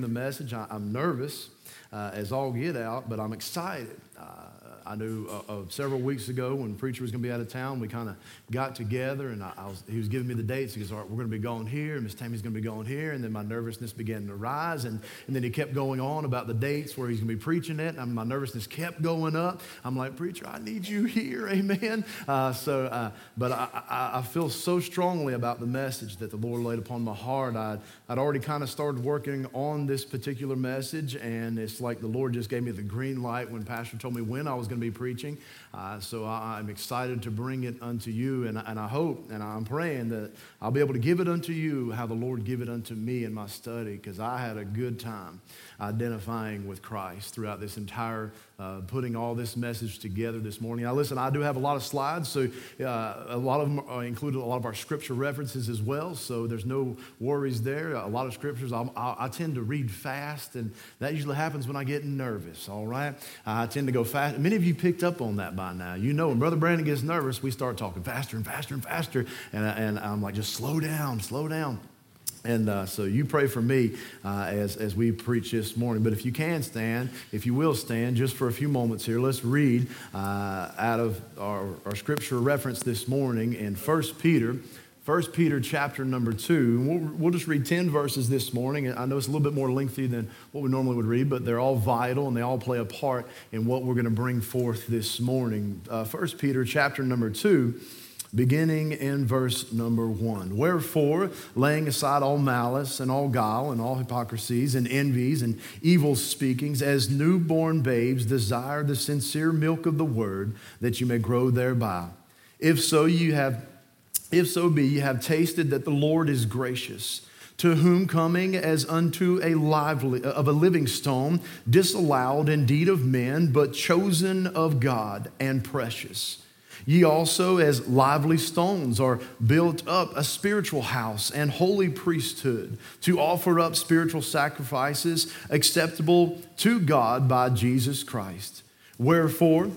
the message. I, am nervous uh, as all get out, but I'm excited. Uh, I knew uh, uh, several weeks ago when preacher was going to be out of town, we kind of got together and I, I was, he was giving me the dates. He goes, All right, we're going to be going here, and Miss Tammy's going to be going here. And then my nervousness began to rise. And, and then he kept going on about the dates where he's going to be preaching it. And my nervousness kept going up. I'm like, Preacher, I need you here. Amen. Uh, so, uh, but I, I, I, feel so strongly about the message that the Lord laid upon my heart. I'd, I'd already kind of started working on this particular message, and it's like the Lord just gave me the green light when Pastor told me when I was going to be preaching. Uh, so I, am excited to bring it unto you, and, and I hope and I'm praying that I'll be able to give it unto you how the Lord give it unto me in my study, because I had a good time identifying with Christ throughout this entire uh, putting all this message together this morning. Now, listen, I do have a lot of slides, so uh, a lot of them included a lot of our scripture references as well, so there's no worries there. A lot of scriptures, I, I, I tend to read fast, and that usually happens when I get nervous, all right? I tend to go fast. Many of you picked up on that by now. You know, when Brother Brandon gets nervous, we start talking faster and faster and faster, and, and I'm like, just slow down, slow down. And uh, so you pray for me uh, as, as we preach this morning. But if you can stand, if you will stand just for a few moments here, let's read uh, out of our, our scripture reference this morning in 1 Peter. 1 Peter chapter number 2. We'll, we'll, just read 10 verses this morning. I know it's a little bit more lengthy than what we normally would read, but they're all vital and they all play a part in what we're going to bring forth this morning. Uh, 1 Peter chapter number 2 beginning in verse number one. Wherefore, laying aside all malice and all guile and all hypocrisies and envies and evil speakings, as newborn babes desire the sincere milk of the word, that you may grow thereby. If so, you have, if so be, you have tasted that the Lord is gracious to whom coming as unto a lively of a living stone disallowed indeed of men but chosen of god and precious Ye also, as lively stones, are built up a spiritual house and holy priesthood to offer up spiritual sacrifices acceptable to God by Jesus Christ. Wherefore,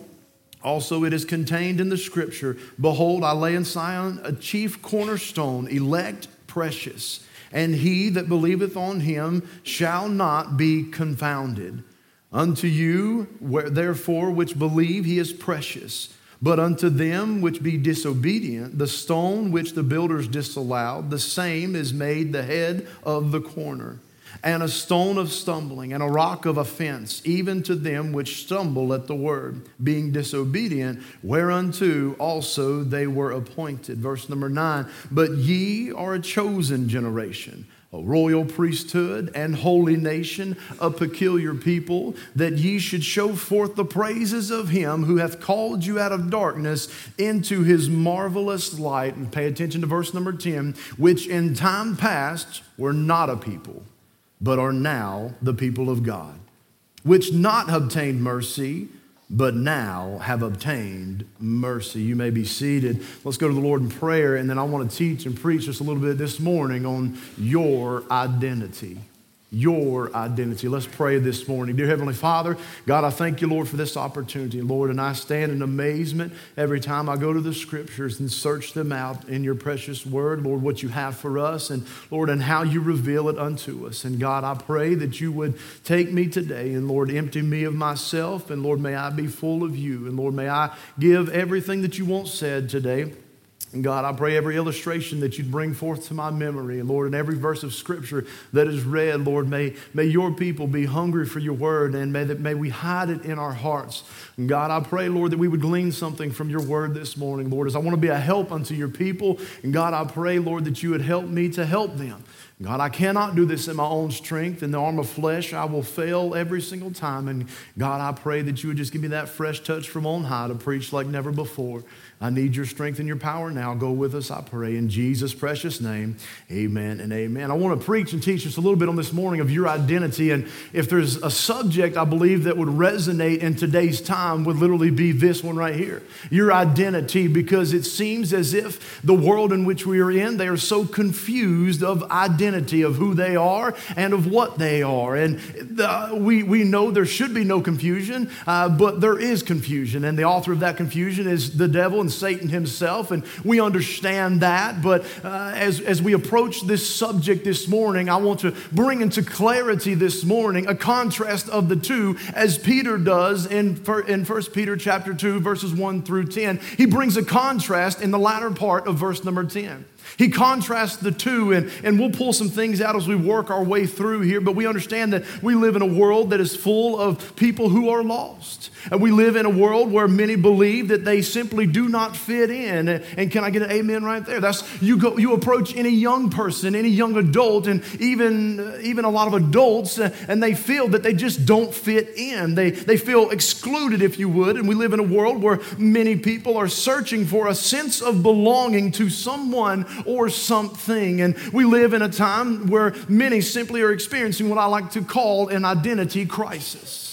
also it is contained in the scripture Behold, I lay in Sion a chief cornerstone, elect, precious, and he that believeth on him shall not be confounded. Unto you, therefore, which believe, he is precious. But unto them which be disobedient, the stone which the builders disallowed, the same is made the head of the corner, and a stone of stumbling, and a rock of offense, even to them which stumble at the word, being disobedient, whereunto also they were appointed. Verse number nine But ye are a chosen generation a royal priesthood and holy nation, a peculiar people, that ye should show forth the praises of him who hath called you out of darkness into his marvelous light. And pay attention to verse number 10, which in time past were not a people, but are now the people of God, which not obtained mercy but now have obtained mercy. You may be seated. Let's go to the Lord in prayer, and then I want to teach and preach just a little bit this morning on your identity your identity. Let's pray this morning. Dear Heavenly Father, God, I thank you, Lord, for this opportunity. Lord, and I stand in amazement every time I go to the scriptures and search them out in your precious word, Lord, what you have for us, and Lord, and how you reveal it unto us. And God, I pray that you would take me today and, Lord, empty me of myself, and Lord, may I be full of you. And Lord, may I give everything that you want said today. And God, I pray every illustration that you'd bring forth to my memory, and Lord, in every verse of scripture that is read, Lord, may, may your people be hungry for your word, and may, that, may we hide it in our hearts. And God, I pray, Lord, that we would glean something from your word this morning, Lord, as I want to be a help unto your people. And God, I pray, Lord, that you would help me to help them. God, I cannot do this in my own strength. In the arm of flesh, I will fail every single time. And God, I pray that you would just give me that fresh touch from on high to preach like never before. I need your strength and your power now. Go with us, I pray, in Jesus' precious name. Amen and amen. I want to preach and teach us a little bit on this morning of your identity. And if there's a subject I believe that would resonate in today's time, would literally be this one right here your identity, because it seems as if the world in which we are in, they are so confused of identity identity of who they are and of what they are. And the, we, we know there should be no confusion, uh, but there is confusion. And the author of that confusion is the devil and Satan himself. And we understand that. But uh, as, as we approach this subject this morning, I want to bring into clarity this morning a contrast of the two as Peter does in, in 1 Peter chapter 2, verses 1 through 10. He brings a contrast in the latter part of verse number 10. He contrasts the two, and, and we'll pull some things out as we work our way through here, but we understand that we live in a world that is full of people who are lost. And we live in a world where many believe that they simply do not fit in. And can I get an amen right there? That's you go you approach any young person, any young adult, and even even a lot of adults, uh, and they feel that they just don't fit in. They they feel excluded, if you would. And we live in a world where many people are searching for a sense of belonging to someone or something. And we live in a time where many simply are experiencing what I like to call an identity crisis.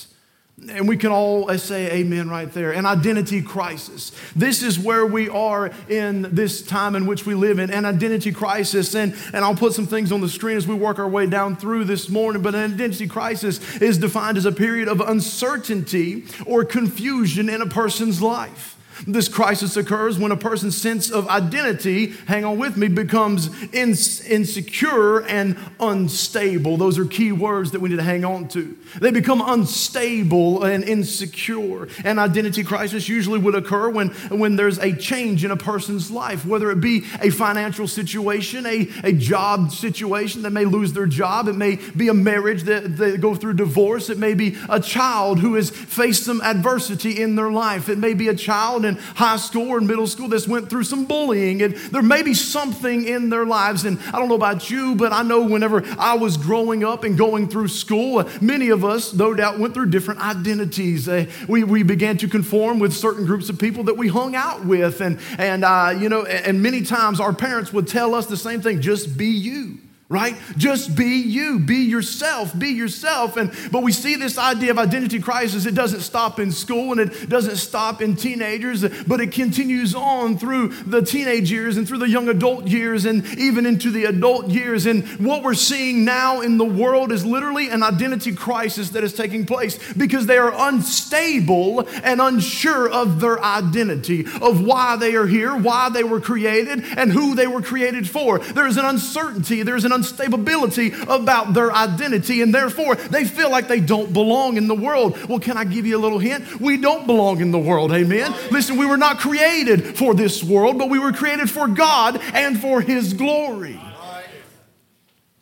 And we can all say amen right there. An identity crisis. This is where we are in this time in which we live in, an identity crisis. And, and I'll put some things on the screen as we work our way down through this morning. But an identity crisis is defined as a period of uncertainty or confusion in a person's life. This crisis occurs when a person's sense of identity, hang on with me, becomes insecure and unstable. Those are key words that we need to hang on to. They become unstable and insecure. An identity crisis usually would occur when, when there's a change in a person's life, whether it be a financial situation, a, a job situation that may lose their job, it may be a marriage that they go through divorce, it may be a child who has faced some adversity in their life, it may be a child in high school or middle school that's went through some bullying, and there may be something in their lives. And I don't know about you, but I know whenever I was growing up and going through school, many of us, no doubt, went through different identities. Uh, we, we began to conform with certain groups of people that we hung out with, and, and uh, you know, and many times our parents would tell us the same thing just be you right? Just be you. Be yourself. Be yourself. And but we see this idea of identity crisis. It doesn't stop in school and it doesn't stop in teenagers but it continues on through the teenage years and through the young adult years and even into the adult years. And what we're seeing now in the world is literally an identity crisis that is taking place because they are unstable and unsure of their identity of why they are here why they were created and who they were created for. There's an uncertainty. There's an unstability about their identity, and therefore they feel like they don't belong in the world. Well, can I give you a little hint? We don't belong in the world, amen? Listen, we were not created for this world, but we were created for God and for His glory.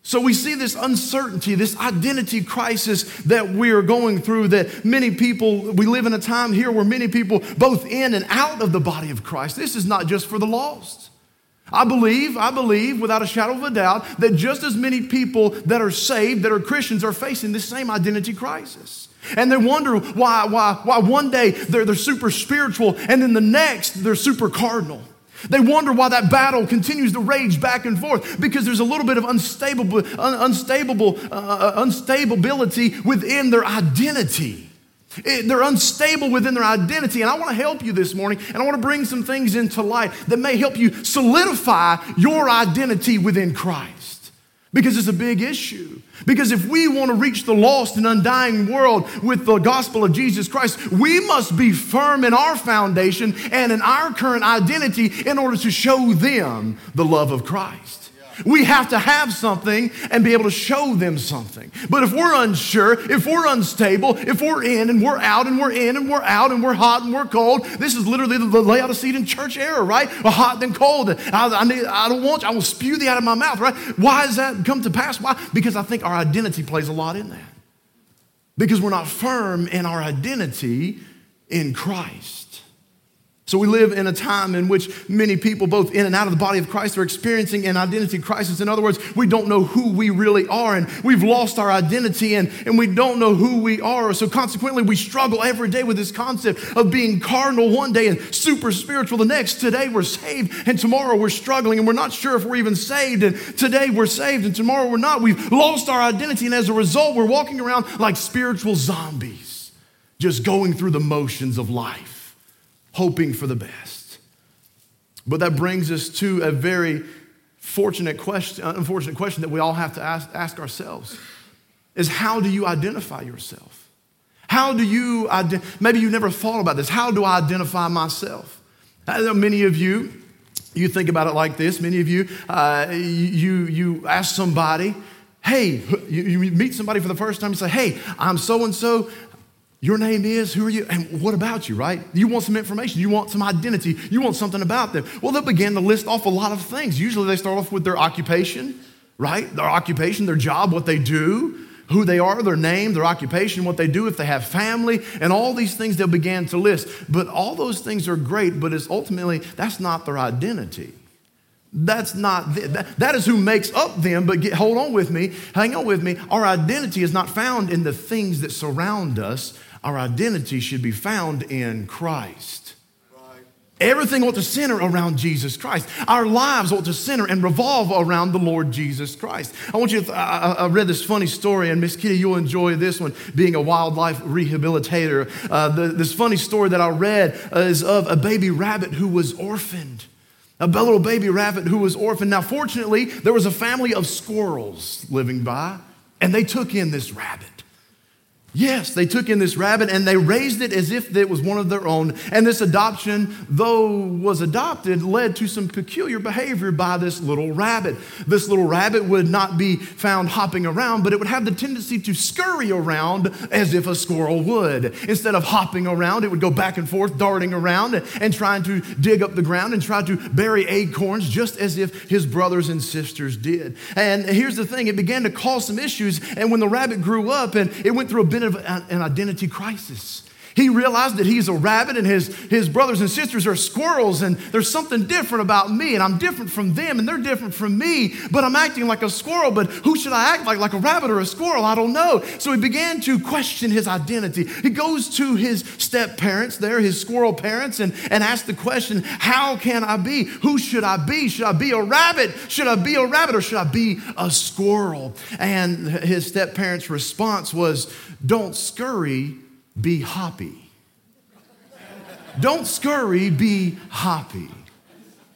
So we see this uncertainty, this identity crisis that we are going through. That many people, we live in a time here where many people, both in and out of the body of Christ, this is not just for the lost. I believe, I believe without a shadow of a doubt that just as many people that are saved, that are Christians, are facing this same identity crisis. And they wonder why, why, why one day they're, they're super spiritual and then the next they're super cardinal. They wonder why that battle continues to rage back and forth because there's a little bit of unstable, unstable, uh, uh within their identity. It, they're unstable within their identity. And I want to help you this morning, and I want to bring some things into light that may help you solidify your identity within Christ. Because it's a big issue. Because if we want to reach the lost and undying world with the gospel of Jesus Christ, we must be firm in our foundation and in our current identity in order to show them the love of Christ. We have to have something and be able to show them something. But if we're unsure, if we're unstable, if we're in and we're out and we're in and we're out and we're hot and we're cold, this is literally the, Laodicean church era, right? Well, hot and cold. I, I, need, I don't want you. I will spew thee out of my mouth, right? Why does that come to pass? Why? Because I think our identity plays a lot in that. Because we're not firm in our identity in Christ. So we live in a time in which many people, both in and out of the body of Christ, are experiencing an identity crisis. In other words, we don't know who we really are, and we've lost our identity, and, and we don't know who we are. So consequently, we struggle every day with this concept of being carnal one day and super spiritual the next. Today we're saved, and tomorrow we're struggling, and we're not sure if we're even saved. And today we're saved, and tomorrow we're not. We've lost our identity, and as a result, we're walking around like spiritual zombies, just going through the motions of life hoping for the best. But that brings us to a very fortunate question, unfortunate question that we all have to ask, ask ourselves is how do you identify yourself? How do you, maybe you never thought about this. How do I identify myself? I know many of you, you think about it like this. Many of you, uh, you, you ask somebody, hey, you, you meet somebody for the first time, you say, hey, I'm so and so. Your name is, who are you? And what about you, right? You want some information, you want some identity, you want something about them. Well, they'll begin to list off a lot of things. Usually they start off with their occupation, right? Their occupation, their job, what they do, who they are, their name, their occupation, what they do, if they have family, and all these things they'll begin to list. But all those things are great, but it's ultimately, that's not their identity. That's not, that, that is who makes up them, but get, hold on with me, hang on with me. Our identity is not found in the things that surround us, our identity should be found in Christ. Everything ought to center around Jesus Christ. Our lives ought to center and revolve around the Lord Jesus Christ. I want you to, I, I read this funny story, and Miss Kitty, you'll enjoy this one, being a wildlife rehabilitator. Uh, the, this funny story that I read uh, is of a baby rabbit who was orphaned. A little baby rabbit who was orphaned. Now, fortunately, there was a family of squirrels living by, and they took in this rabbit. Yes, they took in this rabbit and they raised it as if it was one of their own. And this adoption, though was adopted, led to some peculiar behavior by this little rabbit. This little rabbit would not be found hopping around, but it would have the tendency to scurry around as if a squirrel would. Instead of hopping around, it would go back and forth, darting around and trying to dig up the ground and try to bury acorns just as if his brothers and sisters did. And here's the thing it began to cause some issues. And when the rabbit grew up and it went through a of an identity crisis. He realized that he's a rabbit and his, his brothers and sisters are squirrels, and there's something different about me, and I'm different from them, and they're different from me, but I'm acting like a squirrel. But who should I act like, like a rabbit or a squirrel? I don't know. So he began to question his identity. He goes to his step parents there, his squirrel parents, and, and asks the question, How can I be? Who should I be? Should I be a rabbit? Should I be a rabbit, or should I be a squirrel? And his step parents' response was, don't scurry, be hoppy. Don't scurry, be hoppy.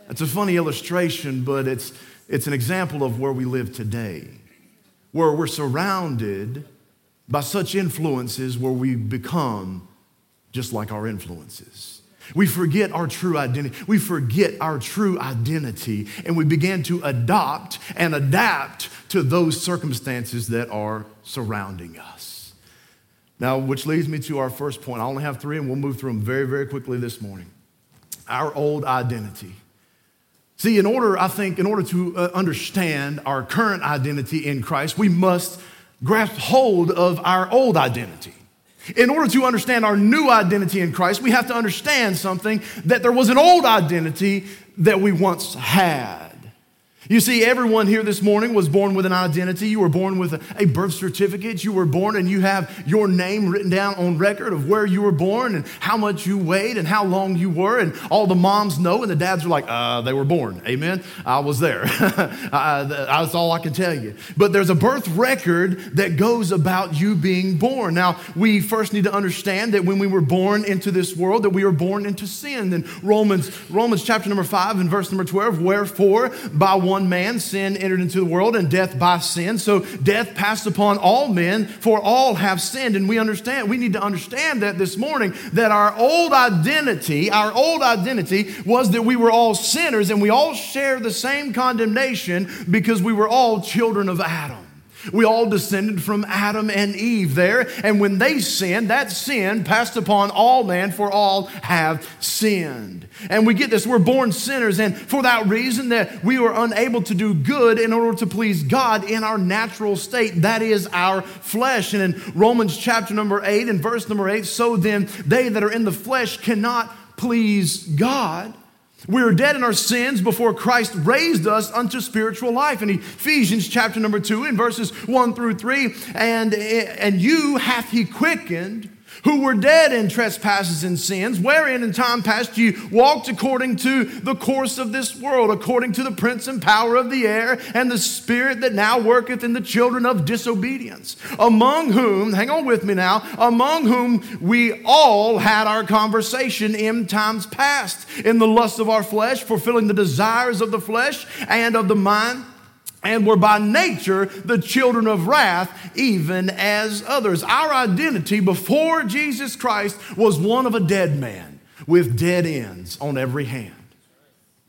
That's a funny illustration, but it's, it's an example of where we live today, where we're surrounded by such influences where we become just like our influences. We forget our true identity. We forget our true identity and we begin to adopt and adapt to those circumstances that are surrounding us. Now, which leads me to our first point. I only have three, and we'll move through them very, very quickly this morning. Our old identity. See, in order, I think, in order to uh, understand our current identity in Christ, we must grasp hold of our old identity. In order to understand our new identity in Christ, we have to understand something that there was an old identity that we once had. You see, everyone here this morning was born with an identity. You were born with a birth certificate. You were born and you have your name written down on record of where you were born and how much you weighed and how long you were. And all the moms know, and the dads are like, uh, they were born. Amen. I was there. that's all I can tell you. But there's a birth record that goes about you being born. Now, we first need to understand that when we were born into this world, that we were born into sin. And Romans, Romans chapter number 5 and verse number 12, wherefore by one one man sin entered into the world and death by sin. So death passed upon all men, for all have sinned. And we understand, we need to understand that this morning that our old identity, our old identity was that we were all sinners and we all share the same condemnation because we were all children of Adam. We all descended from Adam and Eve there. And when they sinned, that sin passed upon all men, for all have sinned. And we get this, we're born sinners. And for that reason, that we were unable to do good in order to please God in our natural state. That is our flesh. And in Romans chapter number 8 and verse number 8, so then they that are in the flesh cannot please God. We were dead in our sins before Christ raised us unto spiritual life. In Ephesians chapter number two, in verses one through three, and, and you hath he quickened who were dead in trespasses and sins, wherein in time past you walked according to the course of this world, according to the prince and power of the air, and the spirit that now worketh in the children of disobedience, among whom, hang on with me now, among whom we all had our conversation in times past, in the lust of our flesh, fulfilling the desires of the flesh and of the mind and were by nature the children of wrath, even as others. Our identity before Jesus Christ was one of a dead man with dead ends on every hand.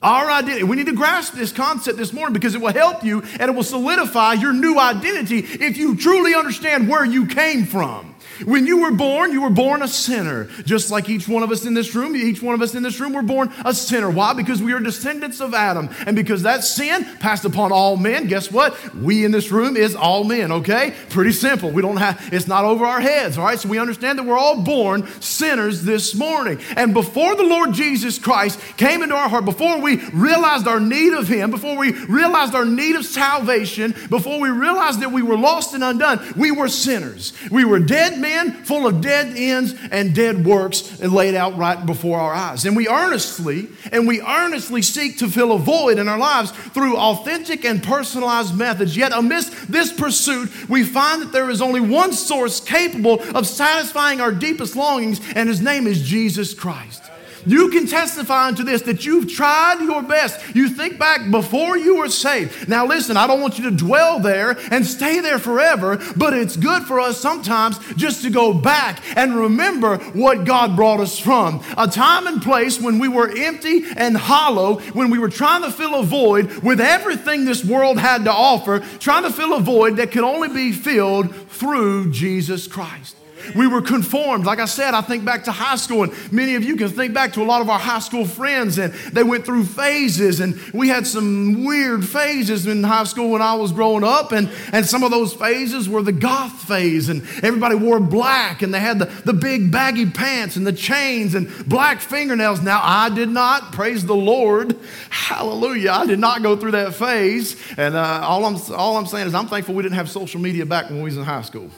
Our identity, we need to grasp this concept this morning because it will help you and it will solidify your new identity if you truly understand where you came from. When you were born, you were born a sinner. Just like each one of us in this room, each one of us in this room were born a sinner. Why? Because we are descendants of Adam. And because that sin passed upon all men, guess what? We in this room is all men, okay? Pretty simple. We don't have, it's not over our heads, all right? So we understand that we're all born sinners this morning. And before the Lord Jesus Christ came into our heart, before we realized our need of Him, before we realized our need of salvation, before we realized that we were lost and undone, we were sinners. We were dead men full of dead ends and dead works laid out right before our eyes. And we earnestly, and we earnestly seek to fill a void in our lives through authentic and personalized methods. Yet amidst this pursuit, we find that there is only one source capable of satisfying our deepest longings, and his name is Jesus Christ. You can testify unto this that you've tried your best. You think back before you were saved. Now, listen, I don't want you to dwell there and stay there forever, but it's good for us sometimes just to go back and remember what God brought us from. A time and place when we were empty and hollow, when we were trying to fill a void with everything this world had to offer, trying to fill a void that could only be filled through Jesus Christ. We were conformed. Like I said, I think back to high school, and many of you can think back to a lot of our high school friends, and they went through phases, and we had some weird phases in high school when I was growing up, and, and some of those phases were the goth phase, and everybody wore black, and they had the, the big baggy pants and the chains and black fingernails. Now, I did not, praise the Lord, hallelujah, I did not go through that phase, and uh, all, I'm, all I'm saying is I'm thankful we didn't have social media back when we was in high school.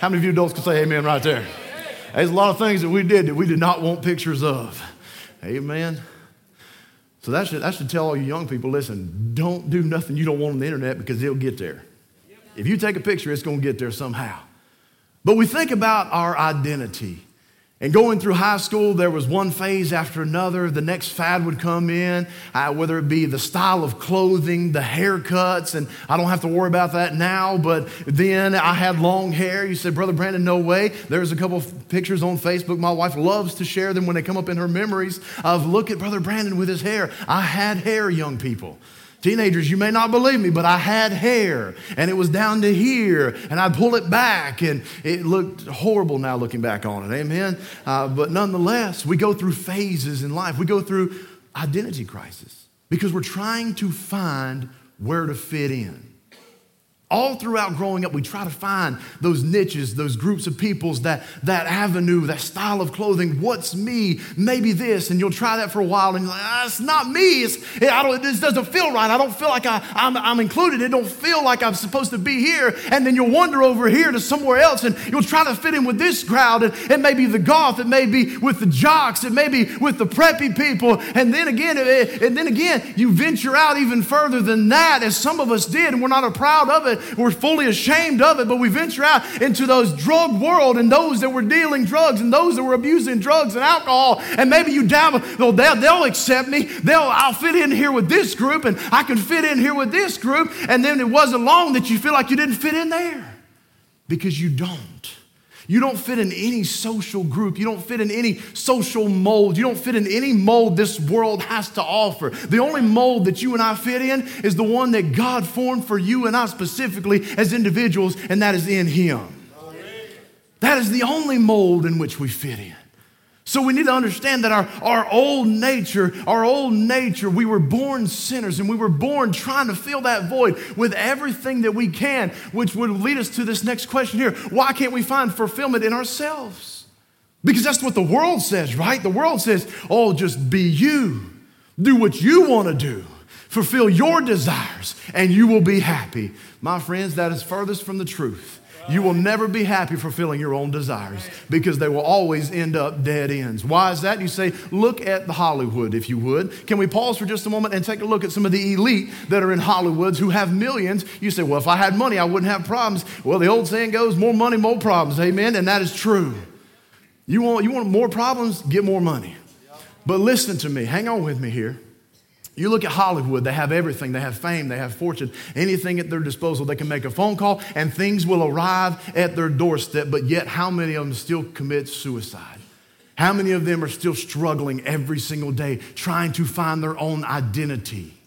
How many of you adults can say amen right there? There's a lot of things that we did that we did not want pictures of. Amen. So that should, that should tell all you young people listen, don't do nothing you don't want on the internet because it'll get there. If you take a picture, it's going to get there somehow. But we think about our identity. And going through high school, there was one phase after another. The next fad would come in, uh, whether it be the style of clothing, the haircuts, and I don't have to worry about that now. But then I had long hair. You said, Brother Brandon, no way. There's a couple pictures on Facebook. My wife loves to share them when they come up in her memories of look at Brother Brandon with his hair. I had hair, young people. Teenagers, you may not believe me, but I had hair and it was down to here and I'd pull it back and it looked horrible now looking back on it. Amen. Uh, but nonetheless, we go through phases in life. We go through identity crisis because we're trying to find where to fit in. All throughout growing up, we try to find those niches, those groups of peoples, that, that avenue, that style of clothing. What's me? Maybe this. And you'll try that for a while and you're like, ah, it's not me. It's, it, I don't, this doesn't feel right. I don't feel like I, I'm, I'm included. It don't feel like I'm supposed to be here. And then you'll wander over here to somewhere else and you'll try to fit in with this crowd. And it may be the goth. It may be with the jocks. It may be with the preppy people. And then again, it, and then again, you venture out even further than that as some of us did. And we're not proud of it we're fully ashamed of it, but we venture out into those drug world and those that were dealing drugs and those that were abusing drugs and alcohol. And maybe you dabble, they'll, they'll accept me. They'll, I'll fit in here with this group and I can fit in here with this group. And then it wasn't long that you feel like you didn't fit in there because you don't. You don't fit in any social group. You don't fit in any social mold. You don't fit in any mold this world has to offer. The only mold that you and I fit in is the one that God formed for you and I specifically as individuals, and that is in Him. That is the only mold in which we fit in. So we need to understand that our, our old nature, our old nature, we were born sinners and we were born trying to fill that void with everything that we can, which would lead us to this next question here. Why can't we find fulfillment in ourselves? Because that's what the world says, right? The world says, oh, just be you, do what you want to do, fulfill your desires, and you will be happy. My friends, that is furthest from the truth. You will never be happy fulfilling your own desires because they will always end up dead ends. Why is that? You say, look at the Hollywood, if you would. Can we pause for just a moment and take a look at some of the elite that are in Hollywoods who have millions? You say, well, if I had money, I wouldn't have problems. Well, the old saying goes, more money, more problems. Amen. And that is true. You want, you want more problems? Get more money. But listen to me. Hang on with me here. You look at Hollywood, they have everything. They have fame, they have fortune, anything at their disposal. They can make a phone call and things will arrive at their doorstep, but yet, how many of them still commit suicide? How many of them are still struggling every single day, trying to find their own identity?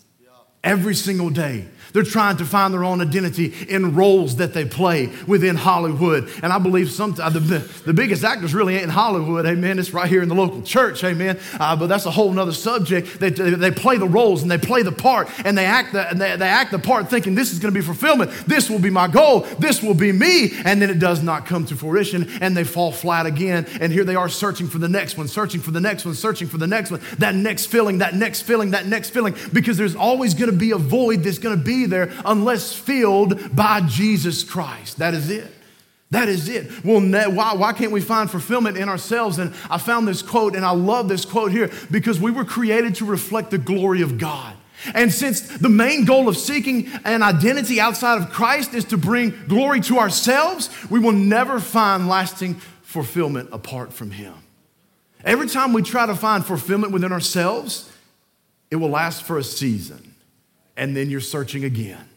Every single day. They're trying to find their own identity in roles that they play within Hollywood. And I believe sometimes the, the biggest actors really ain't in Hollywood, amen. It's right here in the local church, amen. Uh, but that's a whole other subject. They, they play the roles and they play the part and they act the, and they, they act the part thinking this is going to be fulfillment. This will be my goal. This will be me. And then it does not come to fruition and they fall flat again. And here they are searching for the next one, searching for the next one, searching for the next one, that next feeling, that next feeling, that next feeling, because there's always going to be a void that's going to be there unless filled by Jesus Christ. That is it. That is it. Well, why, why can't we find fulfillment in ourselves? And I found this quote, and I love this quote here because we were created to reflect the glory of God. And since the main goal of seeking an identity outside of Christ is to bring glory to ourselves, we will never find lasting fulfillment apart from Him. Every time we try to find fulfillment within ourselves, it will last for a season, and then you're searching again.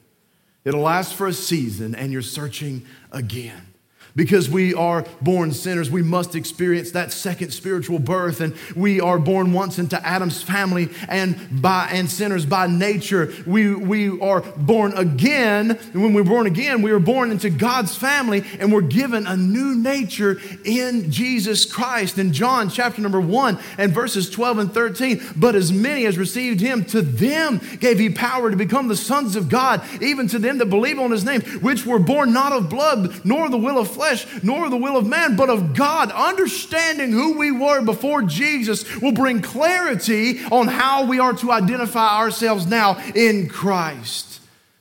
It'll last for a season and you're searching again because we are born sinners, we must experience that second spiritual birth. And we are born once into Adam's family and by and sinners by nature. We, we are born again. And when we're born again, we are born into God's family and we're given a new nature in Jesus Christ. In John chapter number one and verses 12 and 13, but as many as received him, to them gave he power to become the sons of God, even to them that believe on his name, which were born not of blood, nor the will of flesh flesh, nor the will of man, but of God. Understanding who we were before Jesus will bring clarity on how we are to identify ourselves now in Christ.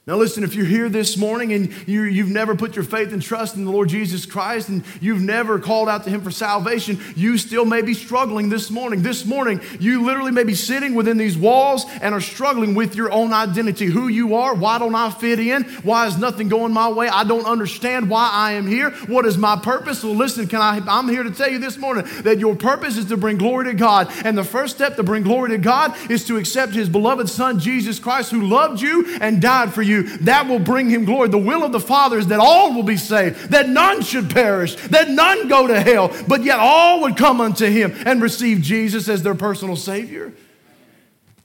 Now, listen, if you're here this morning and you, have never put your faith and trust in the Lord Jesus Christ and you've never called out to Him for salvation, you still may be struggling this morning. This morning, you literally may be sitting within these walls and are struggling with your own identity who you are, why don't I fit in, why is nothing going my way, I don't understand why I am here, what is my purpose. Well, listen, can I, I'm here to tell you this morning that your purpose is to bring glory to God. And the first step to bring glory to God is to accept His beloved Son, Jesus Christ, who loved you and died for you you, that will bring him glory. The will of the Father is that all will be saved, that none should perish, that none go to hell, but yet all would come unto him and receive Jesus as their personal Savior.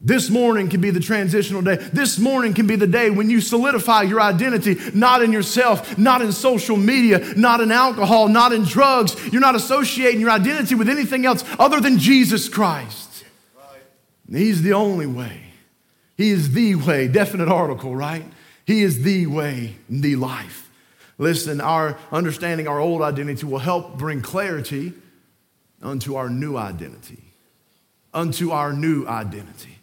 This morning can be the transitional day. This morning can be the day when you solidify your identity, not in yourself, not in social media, not in alcohol, not in drugs. You're not associating your identity with anything else other than Jesus Christ. He's the only way. He is the way. Definite article, right? He is the way, the life. Listen, our understanding our old identity will help bring clarity unto our new identity. Unto our new identity.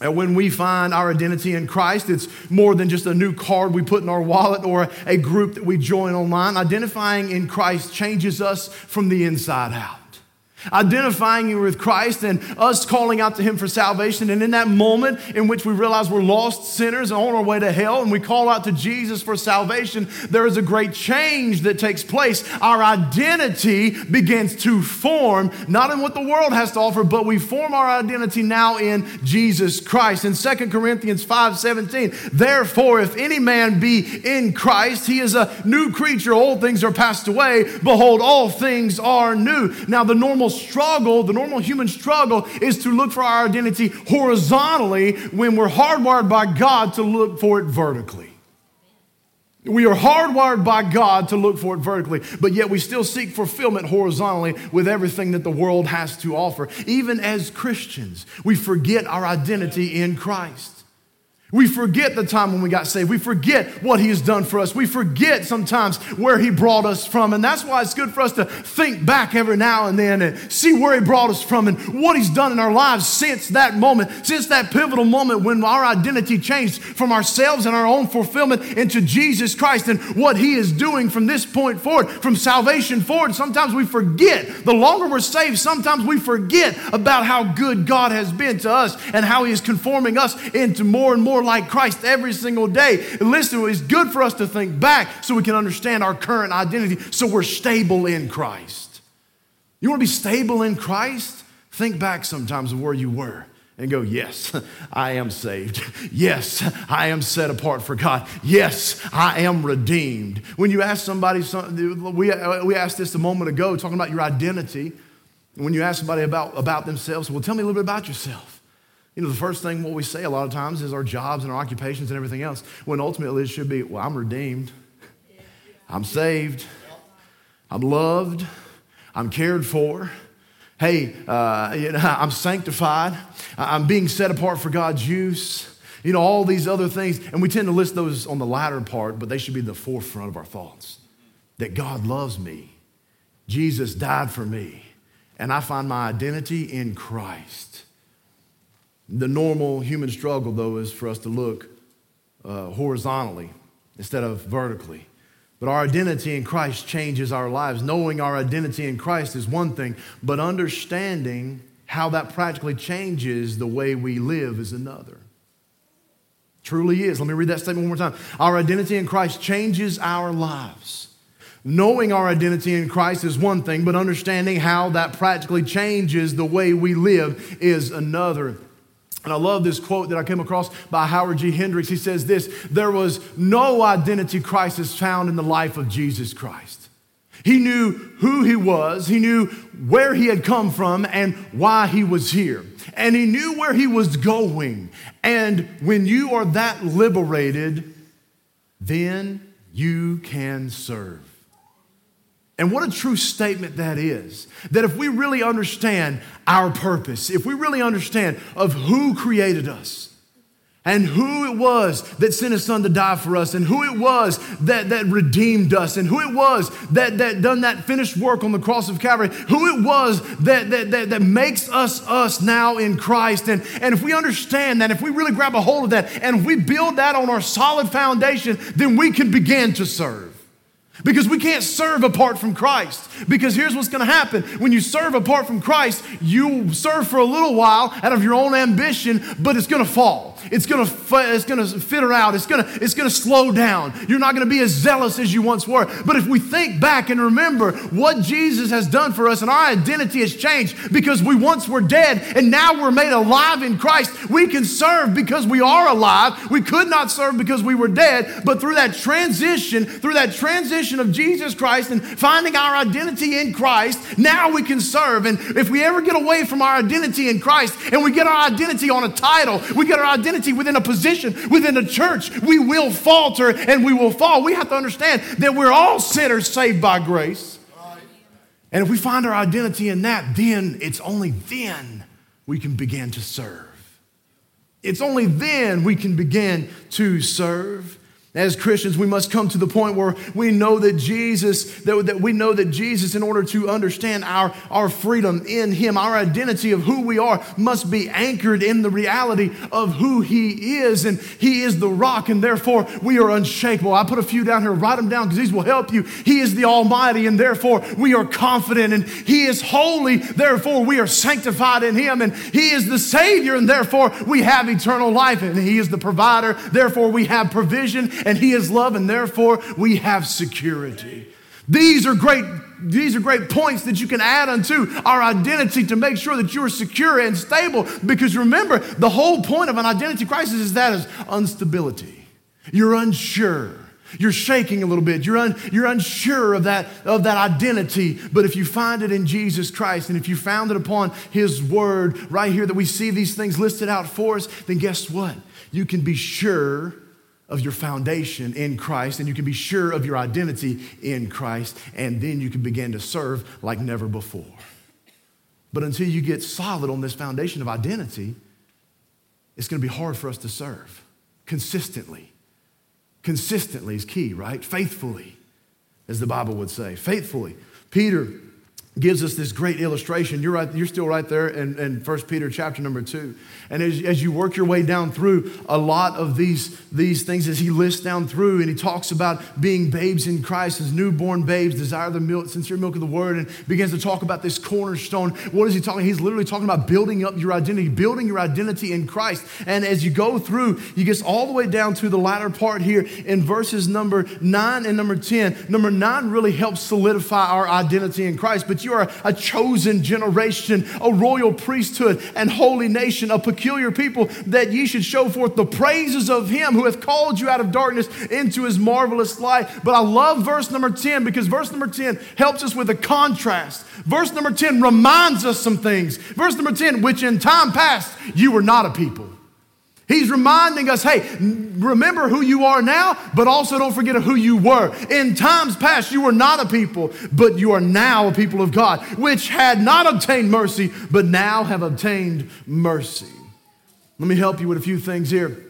And when we find our identity in Christ, it's more than just a new card we put in our wallet or a group that we join online. Identifying in Christ changes us from the inside out. Identifying you with Christ and us calling out to Him for salvation. And in that moment in which we realize we're lost sinners on our way to hell and we call out to Jesus for salvation, there is a great change that takes place. Our identity begins to form, not in what the world has to offer, but we form our identity now in Jesus Christ. In 2 Corinthians 5 17, therefore, if any man be in Christ, he is a new creature. Old things are passed away. Behold, all things are new. Now, the normal normal struggle, the normal human struggle, is to look for our identity horizontally when we're hardwired by God to look for it vertically. We are hardwired by God to look for it vertically, but yet we still seek fulfillment horizontally with everything that the world has to offer. Even as Christians, we forget our identity in Christ. We forget the time when we got saved. We forget what He has done for us. We forget sometimes where He brought us from. And that's why it's good for us to think back every now and then and see where He brought us from and what He's done in our lives since that moment, since that pivotal moment when our identity changed from ourselves and our own fulfillment into Jesus Christ and what He is doing from this point forward, from salvation forward. Sometimes we forget. The longer we're saved, sometimes we forget about how good God has been to us and how He is conforming us into more and more more like Christ every single day. And listen, it's good for us to think back so we can understand our current identity so we're stable in Christ. You want to be stable in Christ? Think back sometimes of where you were and go, Yes, I am saved. Yes, I am set apart for God. Yes, I am redeemed. When you ask somebody, we, we asked this a moment ago, talking about your identity. When you ask somebody about, about themselves, well, tell me a little bit about yourself. You know, the first thing what we say a lot of times is our jobs and our occupations and everything else, when ultimately it should be, well, I'm redeemed, I'm saved, I'm loved, I'm cared for. Hey, uh, you know, I'm sanctified, I'm being set apart for God's use. You know, all these other things. And we tend to list those on the latter part, but they should be the forefront of our thoughts. That God loves me, Jesus died for me, and I find my identity in Christ. The normal human struggle, though, is for us to look uh, horizontally instead of vertically. But our identity in Christ changes our lives. Knowing our identity in Christ is one thing, but understanding how that practically changes the way we live is another. Truly is. Let me read that statement one more time. Our identity in Christ changes our lives. Knowing our identity in Christ is one thing, but understanding how that practically changes the way we live is another. And I love this quote that I came across by Howard G. Hendricks. He says this There was no identity crisis found in the life of Jesus Christ. He knew who he was, he knew where he had come from, and why he was here. And he knew where he was going. And when you are that liberated, then you can serve. And what a true statement that is. That if we really understand our purpose, if we really understand of who created us, and who it was that sent his son to die for us, and who it was that, that redeemed us, and who it was that, that done that finished work on the cross of Calvary, who it was that, that, that, that makes us us now in Christ. And, and if we understand that, if we really grab a hold of that, and we build that on our solid foundation, then we can begin to serve. Because we can't serve apart from Christ. Because here's what's going to happen when you serve apart from Christ, you serve for a little while out of your own ambition, but it's going to fall. It's going to it's going to fitter out. It's going to it's going to slow down. You're not going to be as zealous as you once were. But if we think back and remember what Jesus has done for us and our identity has changed because we once were dead and now we're made alive in Christ, we can serve because we are alive. We could not serve because we were dead, but through that transition, through that transition of Jesus Christ and finding our identity in Christ, now we can serve. And if we ever get away from our identity in Christ and we get our identity on a title, we get our identity within a position, within a church, we will falter and we will fall. We have to understand that we're all sinners saved by grace. And if we find our identity in that, then it's only then we can begin to serve. It's only then we can begin to serve. As Christians, we must come to the point where we know that Jesus, that, we know that Jesus, in order to understand our, our freedom in Him, our identity of who we are, must be anchored in the reality of who He is. And He is the rock, and therefore we are unshakable. I put a few down here, write them down because these will help you. He is the Almighty, and therefore we are confident, and He is holy, therefore we are sanctified in Him, and He is the Savior, and therefore we have eternal life, and He is the provider, therefore we have provision and He is love, and therefore we have security. These are great these are great points that you can add unto our identity to make sure that you are secure and stable. Because remember, the whole point of an identity crisis is that is instability. You're unsure. You're shaking a little bit. You're, un, you're unsure of that, of that identity. But if you find it in Jesus Christ and if you found it upon His Word right here that we see these things listed out for us, then guess what? You can be sure of your foundation in Christ, and you can be sure of your identity in Christ, and then you can begin to serve like never before. But until you get solid on this foundation of identity, it's to be hard for us to serve. consistently. Consistently is key, right? Faithfully, as the Bible would say. Faithfully. Peter gives us this great illustration. You're, right, you're still right there in, in 1 Peter chapter number 2. And as, as you work your way down through a lot of these, these things, as he lists down through, and he talks about being babes in Christ, as newborn babes desire the milk, sincere milk of the word, and begins to talk about this cornerstone. What is he talking? He's literally talking about building up your identity, building your identity in Christ. And as you go through, you get all the way down to the latter part here in verses number 9 and number 10. Number 9 really helps solidify our identity in Christ, but you are a chosen generation, a royal priesthood, and holy nation, a peculiar people, that ye should show forth the praises of him who hath called you out of darkness into his marvelous light. But I love verse number 10 because verse number 10 helps us with a contrast. Verse number 10 reminds us some things. Verse number 10, which in time past you were not a people He's reminding us, hey, remember who you are now, but also don't forget who you were. In times past, you were not a people, but you are now a people of God, which had not obtained mercy, but now have obtained mercy. Let me help you with a few things here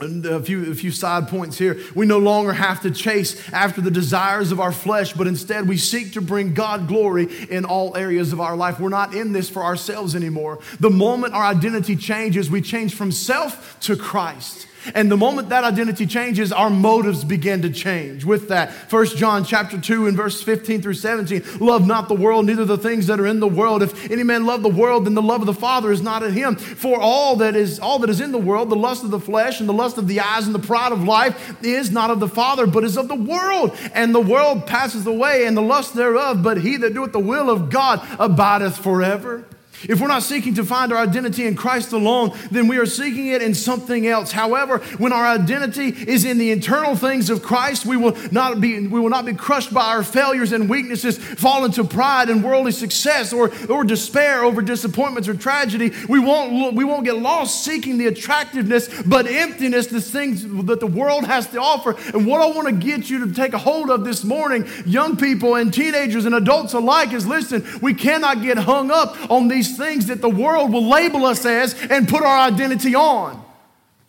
a few, a few side points here. We no longer have to chase after the desires of our flesh, but instead we seek to bring God glory in all areas of our life. We're not in this for ourselves anymore. The moment our identity changes, we change from self to Christ. And the moment that identity changes, our motives begin to change with that. First John chapter 2 and verse 15 through 17. Love not the world, neither the things that are in the world. If any man love the world, then the love of the Father is not in him. For all that is all that is in the world, the lust of the flesh and the lust of the eyes and the pride of life is not of the Father, but is of the world. And the world passes away and the lust thereof, but he that doeth the will of God abideth forever. If we're not seeking to find our identity in Christ alone, then we are seeking it in something else. However, when our identity is in the internal things of Christ, we will not be, we will not be crushed by our failures and weaknesses, fall into pride and worldly success or, or despair over disappointments or tragedy. We won't, we won't get lost seeking the attractiveness but emptiness, the things that the world has to offer. And what I want to get you to take a hold of this morning, young people and teenagers and adults alike, is listen, we cannot get hung up on these these things that the world will label us as and put our identity on.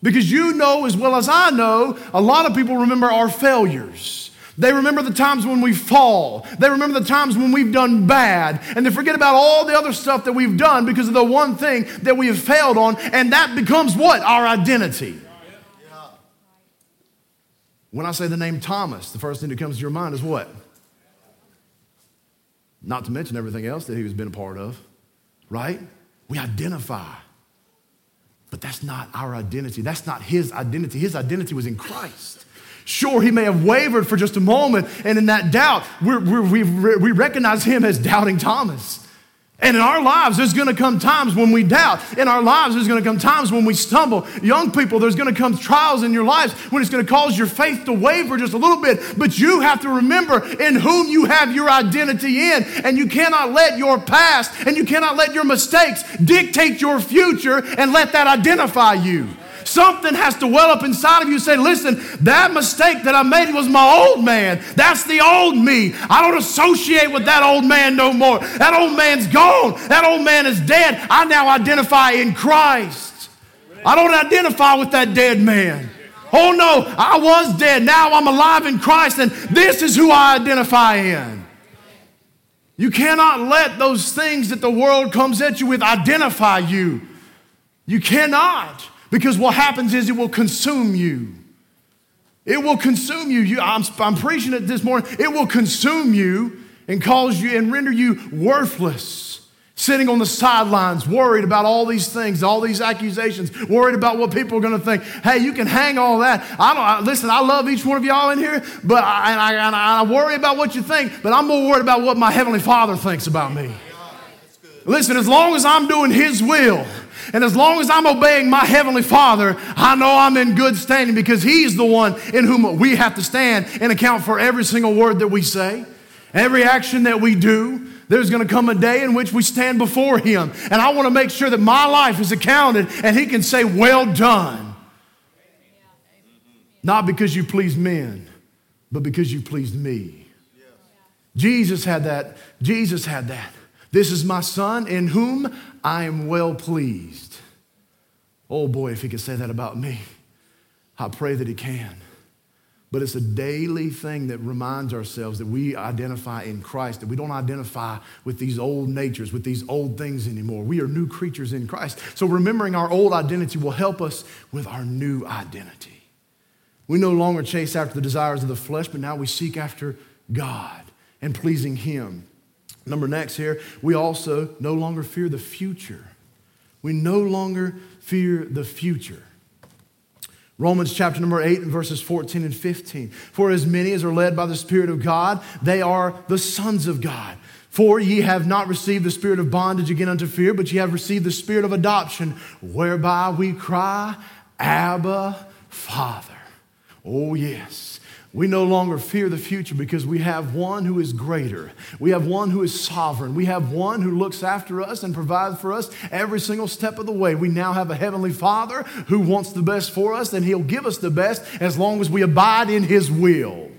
Because you know as well as I know, a lot of people remember our failures. They remember the times when we fall. They remember the times when we've done bad. And they forget about all the other stuff that we've done because of the one thing that we have failed on. And that becomes what? Our identity. When I say the name Thomas, the first thing that comes to your mind is what? Not to mention everything else that he has been a part of right? We identify. But that's not our identity. That's not his identity. His identity was in Christ. Sure, he may have wavered for just a moment, and in that doubt, we we recognize him as doubting Thomas. And in our lives, there's gonna come times when we doubt. In our lives, there's gonna come times when we stumble. Young people, there's gonna come trials in your lives when it's gonna cause your faith to waver just a little bit. But you have to remember in whom you have your identity in. And you cannot let your past and you cannot let your mistakes dictate your future and let that identify you. Something has to well up inside of you say, listen, that mistake that I made was my old man. That's the old me. I don't associate with that old man no more. That old man's gone. That old man is dead. I now identify in Christ. I don't identify with that dead man. Oh no, I was dead. Now I'm alive in Christ, and this is who I identify in. You cannot let those things that the world comes at you with identify you. You cannot. Because what happens is it will consume you. It will consume you. you I'm, I'm preaching it this morning. It will consume you and cause you and render you worthless. Sitting on the sidelines, worried about all these things, all these accusations, worried about what people are going to think. Hey, you can hang all that. I don't I, listen. I love each one of y'all in here, but I, and I, and I worry about what you think. But I'm more worried about what my heavenly Father thinks about me. Listen, as long as I'm doing His will, and as long as I'm obeying my Heavenly Father, I know I'm in good standing because He's the one in whom we have to stand and account for every single word that we say, every action that we do. There's going to come a day in which we stand before Him. And I want to make sure that my life is accounted and He can say, Well done. Not because you pleased men, but because you pleased me. Jesus had that. Jesus had that. This is my son in whom I am well pleased. Oh boy, if he could say that about me. I pray that He can. But it's a daily thing that reminds ourselves that we identify in Christ, that we don't identify with these old natures, with these old things anymore. We are new creatures in Christ. So remembering our old identity will help us with our new identity. We no longer chase after the desires of the flesh, but now we seek after God and pleasing Him. Number next here, we also no longer fear the future. We no longer fear the future. Romans chapter number 8 and verses 14 and 15. For as many as are led by the Spirit of God, they are the sons of God. For ye have not received the spirit of bondage again unto fear, but ye have received the spirit of adoption, whereby we cry, Abba, Father. Oh, yes. We no longer fear the future because we have one who is greater. We have one who is sovereign. We have one who looks after us and provides for us every single step of the way. We now have a heavenly Father who wants the best for us, and he'll give us the best as long as we abide in his will.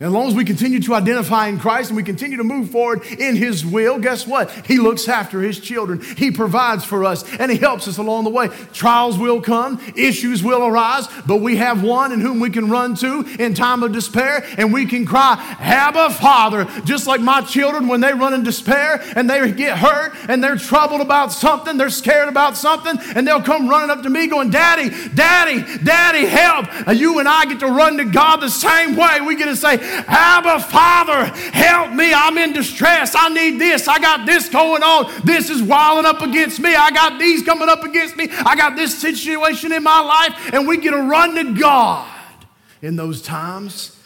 As long as we continue to identify in Christ and we continue to move forward in His will, guess what? He looks after His children. He provides for us and He helps us along the way. Trials will come, issues will arise, but we have one in whom we can run to in time of despair and we can cry, Abba, Father, just like my children when they run in despair and they get hurt and they're troubled about something, they're scared about something, and they'll come running up to me going, Daddy, Daddy, Daddy, help. Uh, you and I get to run to God the same way. We get to say, Abba, Father, help me. I'm in distress. I need this. I got this going on. This is wilding up against me. I got these coming up against me. I got this situation in my life. And we get to run to God in those times.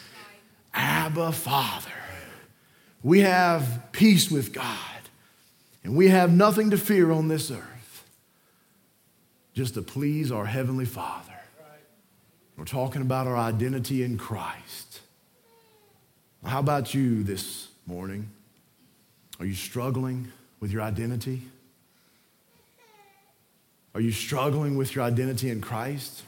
Abba, Father. We have peace with God. And we have nothing to fear on this earth, just to please our Heavenly Father. We're talking about our identity in Christ. How about you this morning? Are you struggling with your identity? Are you struggling with your identity in Christ?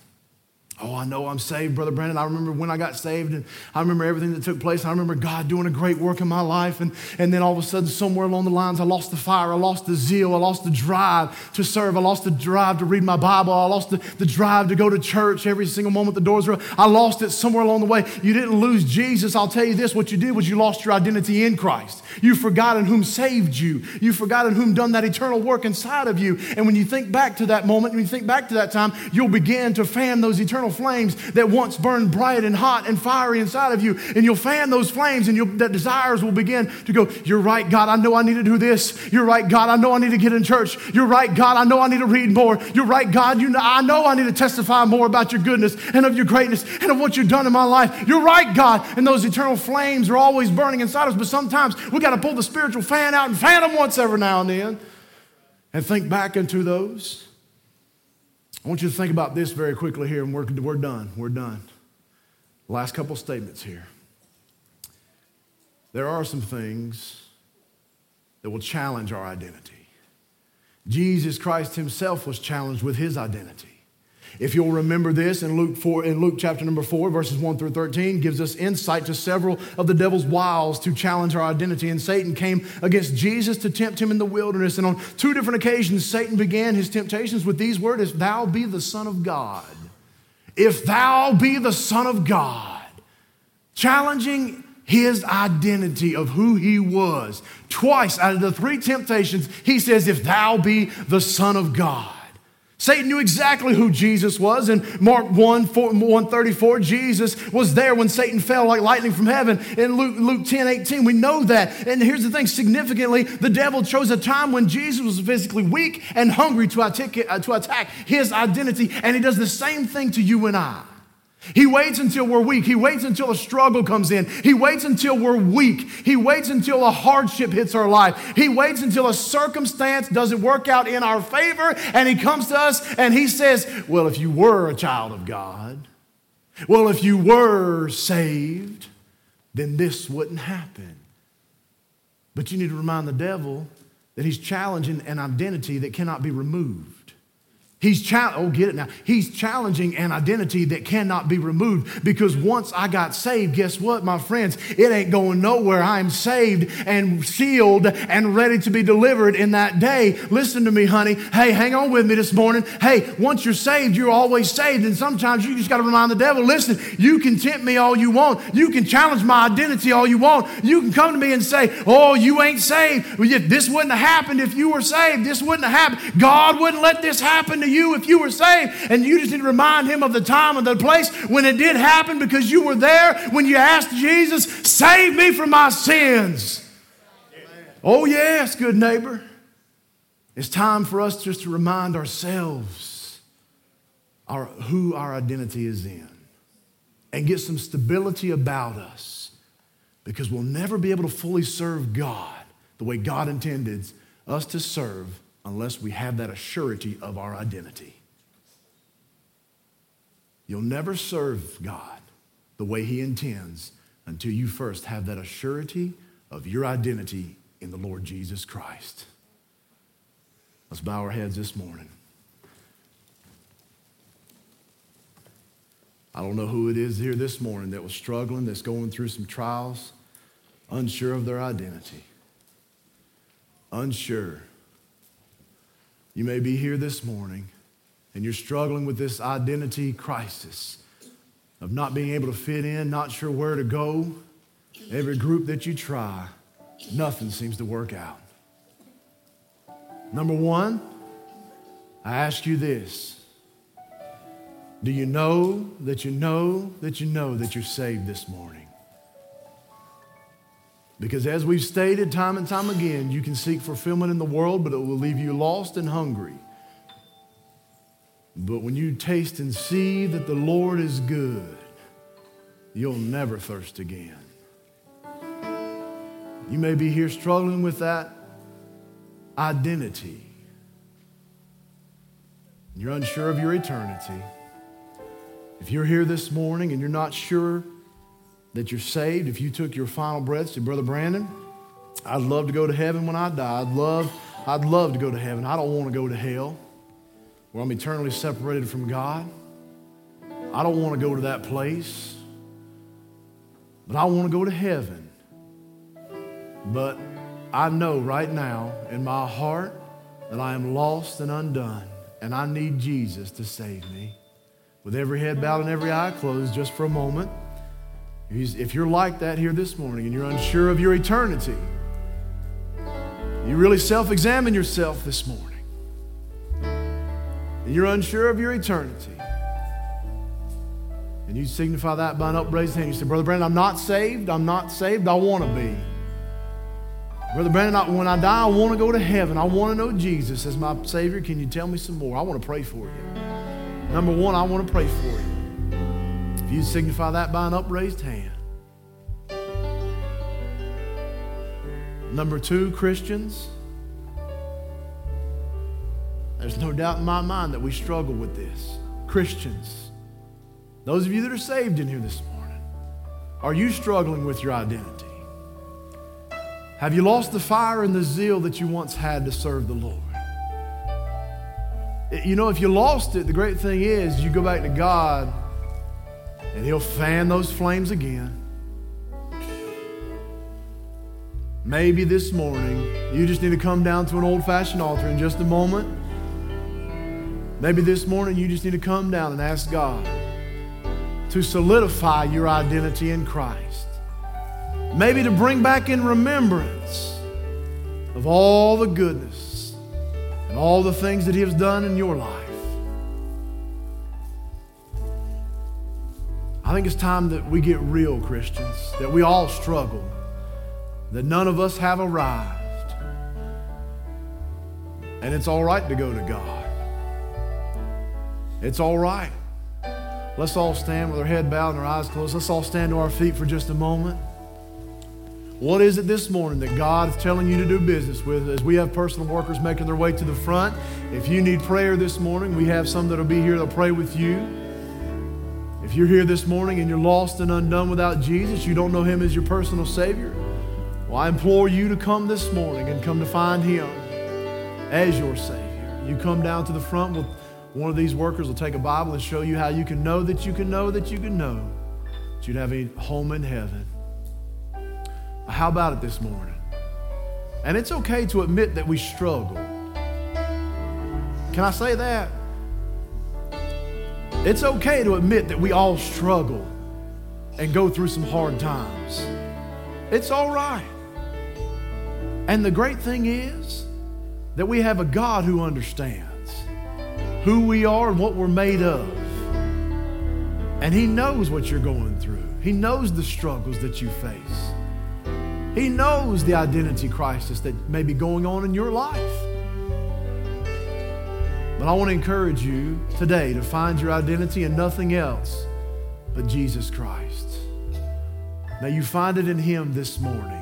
Oh, I know I'm saved, Brother Brandon. I remember when I got saved and I remember everything that took place. I remember God doing a great work in my life. And, and then all of a sudden, somewhere along the lines, I lost the fire. I lost the zeal. I lost the drive to serve. I lost the drive to read my Bible. I lost the, the drive to go to church every single moment the doors were. I lost it somewhere along the way. You didn't lose Jesus. I'll tell you this what you did was you lost your identity in Christ. You forgot in whom saved you. You forgot in whom done that eternal work inside of you. And when you think back to that moment, when you think back to that time, you'll begin to fan those eternal eternal flames that once burned bright and hot and fiery inside of you. And you'll fan those flames and the desires will begin to go, You're right, God, I know I need to do this. You're right, God, I know I need to get in church. You're right, God, I know I need to read more. You're right, God, you know, I know I need to testify more about your goodness and of your greatness and of what you've done in my life. You're right, God. And those eternal flames are always burning inside us, but sometimes we got to pull the spiritual fan out and fan them once every now and then and think back into those. I want you to think about this very quickly here, and we're, we're done. We're done. Last couple statements here. There are some things that will challenge our identity. Jesus Christ himself was challenged with his identity. If you'll remember this in Luke 4, in Luke chapter number 4, verses 1 through 13, gives us insight to several of the devil's wiles to challenge our identity. And Satan came against Jesus to tempt him in the wilderness. And on two different occasions, Satan began his temptations with these words, thou be the Son of God, if thou be the Son of God, challenging his identity of who he was. Twice out of the three temptations, he says, If thou be the Son of God. Satan knew exactly who Jesus was. In Mark 1, 4, 134, Jesus was there when Satan fell like lightning from heaven. In Luke, Luke 10, 18, we know that. And here's the thing significantly, the devil chose a time when Jesus was physically weak and hungry to to attack his identity. And he does the same thing to you and I. He waits until we're weak. He waits until a struggle comes in. He waits until we're weak. He waits until a hardship hits our life. He waits until a circumstance doesn't work out in our favor. And He comes to us and He says, Well, if you were a child of God, well, if you were saved, then this wouldn't happen. But you need to remind the devil that he's challenging an identity that cannot be removed. He's cha- oh get it now. He's challenging an identity that cannot be removed because once I got saved, guess what, my friends? It ain't going nowhere. I'm saved and sealed and ready to be delivered in that day. Listen to me, honey. Hey, hang on with me this morning. Hey, once you're saved, you're always saved. And sometimes you just got to remind the devil, listen, you can tempt me all you want. You can challenge my identity all you want. You can come to me and say, oh, you ain't saved. This wouldn't have happened if you were saved. This wouldn't have happened. God wouldn't let this happen to you if you were saved. And you just need to remind him of the time and the place when it did happen because you were there when you asked Jesus, Save me from my sins. Oh, yes, good neighbor. It's time for us just to remind ourselves our, who our identity is in and get some stability about us because we'll never be able to fully serve God the way God intended us to serve unless we have that assurity of our identity. You'll never serve God the way He intends until you first have that assurity of your identity in the Lord Jesus Christ. Let's bow our heads this morning. I don't know who it is here this morning that was struggling, that's going through some trials, unsure of their identity. Unsure. You may be here this morning and you're struggling with this identity crisis of not being able to fit in, not sure where to go. Every group that you try, nothing seems to work out. Number one, I ask you this Do you know that you know that you know that you're saved this morning? Because as we've stated time and time again, you can seek fulfillment in the world, but it will leave you lost and hungry. But when you taste and see that the Lord is good, you'll never thirst again. You may be here struggling with that identity. You're unsure of your eternity. If you're here this morning and you're not sure that you're saved, if you took your final breaths to Brother Brandon, I'd love to go to heaven when I die. I'd love, I'd love to go to heaven. I don't want to go to hell where I'm eternally separated from God. I don't want to go to that place, but I want to go to heaven. But I know right now in my heart that I am lost and undone, and I need Jesus to save me. With every head bowed and every eye closed, just for a moment. If you're like that here this morning and you're unsure of your eternity, you really self examine yourself this morning. And you're unsure of your eternity. And you signify that by an upraised hand. You say, Brother Brandon, I'm not saved. I'm not saved. I want to be. Brother Brandon, when I die, I want to go to heaven. I want to know Jesus as my Savior. Can you tell me some more? I want to pray for you. Number one, I want to pray for you. You signify that by an upraised hand. Number two, Christians. There's no doubt in my mind that we struggle with this. Christians, those of you that are saved in here this morning, are you struggling with your identity? Have you lost the fire and the zeal that you once had to serve the Lord? You know, if you lost it, the great thing is you go back to God and He'll fan those flames again. Maybe this morning you just need to come down to an old fashioned altar in just a moment. Maybe this morning you just need to come down and ask God to solidify your identity in Christ. Maybe to bring back in remembrance of all the goodness and all the things that He has done in your life. Think it's time that we get real Christians, that we all struggle, that none of us have arrived. And it's all right to go to God. It's all right. Let's all stand with our head bowed and our eyes closed. Let's all stand to our feet for just a moment. What is it this morning that God is telling you to do business with as we have personal workers making their way to the front? If you need prayer this morning, we have some that'll be here to pray with you. If you're here this morning and you're lost and undone without Jesus, you don't know Him as your personal Savior, well, I implore you to come this morning and come to find Him as your Savior. You come down to the front. We'll, one of these workers will take a Bible and show you how you can know that you can know that you can know that you'd have a home in heaven. How about it this morning? And it's okay to admit that we struggle. Can I say that? It's okay to admit that we all struggle and go through some hard times. It's all right. And the great thing is that we have a God who understands who we are and what we're made of. And He knows what you're going through, He knows the struggles that you face. He knows the identity crisis that may be going on in your life. But I want to encourage you today to find your identity in nothing else but Jesus Christ. Now you find it in Him this morning.